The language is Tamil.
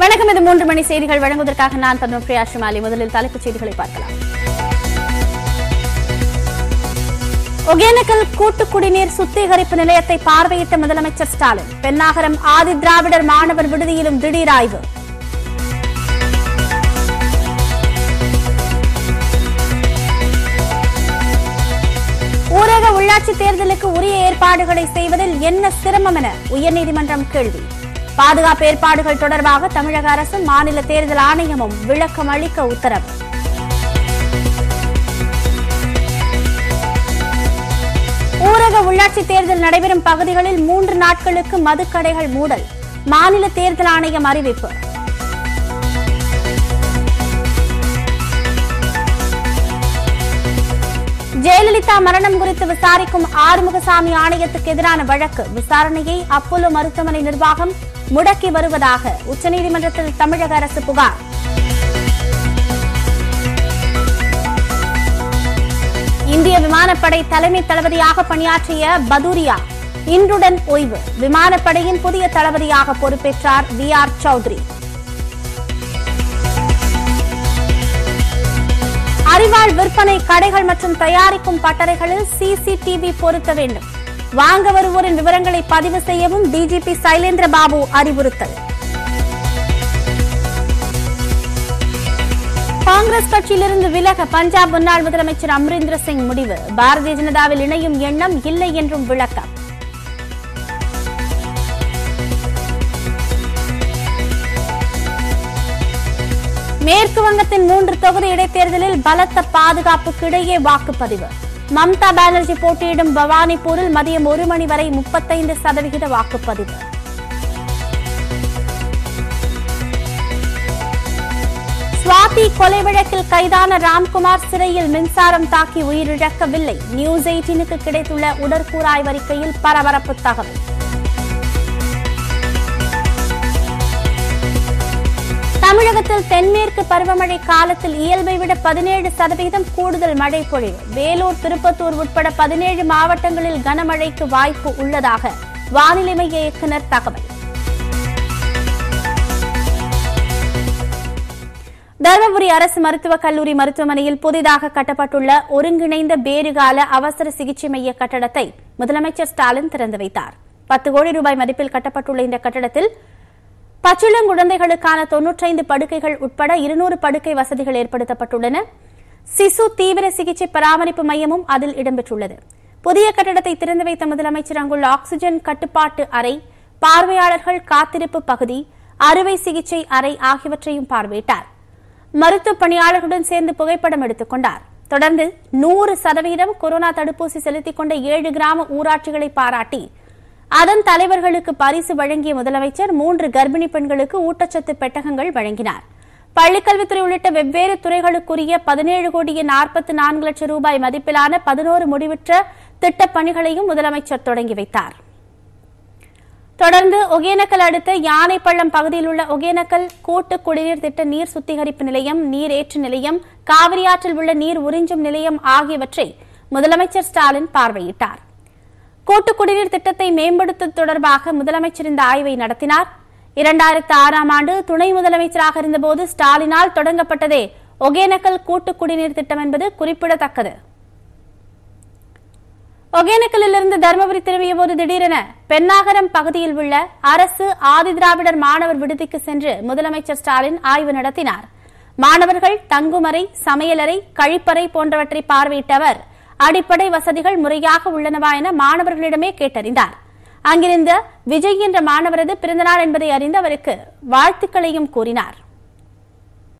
வணக்கம். இது மூன்று மணி செய்திகள். வழங்குவதற்காக நான் பத்மபிரியா ஷிமாலி முதலில் தலைப்புச் செய்திகளை பார்க்கலாம். ஒகேனக்கல் கூட்டு குடிநீர் சுத்திகரிப்பு நிலையத்தை பார்வையிட்ட முதலமைச்சர் ஸ்டாலின் பெண்ணாகரம் ஆதி திராவிடர் மாணவர் விடுதியிலும் திடீர் ஆய்வு. ஊரக உள்ளாட்சி தேர்தலுக்கு உரிய ஏற்பாடுகளை செய்வதில் என்ன சிரமம் என உயர்நீதிமன்றம் கேள்வி. பாதுகாப்பு ஏற்பாடுகள் தொடர்பாக தமிழக அரசும் மாநில தேர்தல் ஆணையமும் விளக்கம் அளிக்க உத்தரவு. ஊரக உள்ளாட்சி தேர்தல் நடைபெறும் பகுதிகளில் மூன்று நாட்களுக்கு மதுக்கடைகள் மூடல். மாநில தேர்தல் ஆணையம் அறிவிப்பு. ஜெயலலிதா மரணம் குறித்து விசாரிக்கும் ஆறுமுகசாமி ஆணையத்துக்கு எதிரான வழக்கு. விசாரணையை அப்போலோ மருத்துவமனை நிர்வாகம் முடக்கி வருவதாக உச்சநீதிமன்றத்தில் தமிழக அரசு புகார். இந்திய விமானப்படை தலைமை தளபதியாக பணியாற்றிய பதூரியா இன்றுடன் ஓய்வு. விமானப்படையின் புதிய தளபதியாக பொறுப்பேற்றார் வி ஆர் சௌத்ரி. அறிவாள் விற்பனை கடைகள் மற்றும் தயாரிக்கும் பட்டறைகளில் சிசிடிவி பொருத்த வேண்டும். வாங்க வருவோரின் விவரங்களை பதிவு செய்யவும் டிஜிபி சைலேந்திர பாபு அறிவுறுத்தல். காங்கிரஸ் கட்சியிலிருந்து விலக பஞ்சாப் முன்னாள் முதலமைச்சர் அம்ரிந்தர் சிங் முடிவு. பாரதிய ஜனதாவில் இணையும் எண்ணம் இல்லை என்றும் விளக்கம். மேற்கு வங்கத்தின் மூன்று தொகுதி இடைத்தேர்தலில் பலத்த பாதுகாப்புக்கு இடையே வாக்குப்பதிவு. மம்தா பானர்ஜி போட்டியிடும் பவானிபூரில் மதியம் ஒரு மணி வரை முப்பத்தைந்து சதவிகித வாக்குப்பதிவு. சுவாதி கொலை வழக்கில் கைதான ராம்குமார் சிறையில் மின்சாரம் தாக்கி உயிரிழக்கவில்லை. நியூஸ் எயிட்டீனுக்கு கிடைத்துள்ள உடற்கூறாய்வறிக்கையில் பரபரப்பு தகவல். தமிழகத்தில் தென்மேற்கு பருவமழை காலத்தில் இயல்பை விட பதினேழு சதவீதம் கூடுதல் மழை பொழிவு. வேலூர் திருப்பத்தூர் உட்பட பதினேழு மாவட்டங்களில் கனமழைக்கு வாய்ப்பு உள்ளதாக வானிலை மைய இயக்குநர் தகவல். தருமபுரி அரசு மருத்துவக் கல்லூரி மருத்துவமனையில் புதிதாக கட்டப்பட்டுள்ள ஒருங்கிணைந்த பேறுகால அவசர சிகிச்சை மைய கட்டடத்தை முதலமைச்சர் ஸ்டாலின் திறந்து வைத்தார். பத்து கோடி ரூபாய் மதிப்பில் கட்டப்பட்டுள்ள இந்த கட்டடத்தில் பச்சிளங்குழந்தைகளுக்கான தொன்னூற்றைந்து படுக்கைகள் உட்பட இருநூறு படுக்கை வசதிகள் ஏற்படுத்தப்பட்டுள்ளன. சிசு தீவிர சிகிச்சை பராமரிப்பு மையமும் அதில் இடம்பெற்றுள்ளது. புதிய கட்டடத்தை திறந்து வைத்த முதலமைச்சர் அங்குள்ள ஆக்ஸிஜன் கட்டுப்பாட்டு அறை பார்வையாளர்கள் காத்திருப்பு பகுதி அறுவை சிகிச்சை அறை ஆகியவற்றையும் பார்வையிட்டார். மருத்துவ பணியாளர்களுடன் சேர்ந்து புகைப்படம் எடுத்துக் கொண்டார். தொடர்ந்து நூறு சதவீதம் கொரோனா தடுப்பூசி செலுத்திக் கொண்ட ஏழு கிராம ஊராட்சிகளை பாராட்டி அதன் தலைவர்களுக்கு பரிசு வழங்கிய முதலமைச்சர் மூன்று கர்ப்பிணி பெண்களுக்கு ஊட்டச்சத்து பெட்டகங்கள் வழங்கினார். பள்ளிக்கல்வித்துறை உள்ளிட்ட வெவ்வேறு துறைகளுக்குரிய பதினேழு கோடியே நாற்பத்தி நான்கு லட்சம் ரூபாய் மதிப்பிலான பதினோரு முடிவுற்ற திட்டப் பணிகளையும் முதலமைச்சர் தொடங்கி வைத்தார். தொடர்ந்து ஒகேனக்கல் அடுத்த யானைப்பள்ளம் பகுதியில் உள்ள ஒகேனக்கல் கூட்டு குடிநீர் திட்ட நீர் சுத்திகரிப்பு நிலையம் நீர் ஏற்று நிலையம் காவிரியாற்றில் உள்ள நீர் உறிஞ்சும் நிலையம் ஆகியவற்றை முதலமைச்சர் ஸ்டாலின் பார்வையிட்டார். கூட்டு குடிநீர் திட்டத்தை மேம்படுத்துவது தொடர்பாக முதலமைச்சர் இந்த ஆய்வை நடத்தினார். இரண்டாயிரத்து ஆறாம் ஆண்டு துணை முதலமைச்சராக இருந்தபோது ஸ்டாலினால் தொடங்கப்பட்டதே ஒகேனக்கல் கூட்டு குடிநீர் திட்டம் என்பது குறிப்பிடத்தக்கது. ஒகேனக்கலிலிருந்து தருமபுரி திரும்பிய போது திடீரென பெண்ணாகரம் பகுதியில் உள்ள அரசு ஆதிதிராவிடர் மாணவர் விடுதிக்கு சென்று முதலமைச்சர் ஸ்டாலின் ஆய்வு நடத்தினார். மாணவர்கள் தங்குமறை சமையலறை கழிப்பறை போன்றவற்றை பார்வையிட்ட அவர் அடிப்படை வசதிகள் முறையாக உள்ளனவா என மாணவர்களிடமே கேட்டறிந்தார். அங்கிருந்த விஜய் என்ற மாணவரது பிறந்தநாள் என்பதை அறிந்து அவருக்கு வாழ்த்துக்களையும் கூறினார்.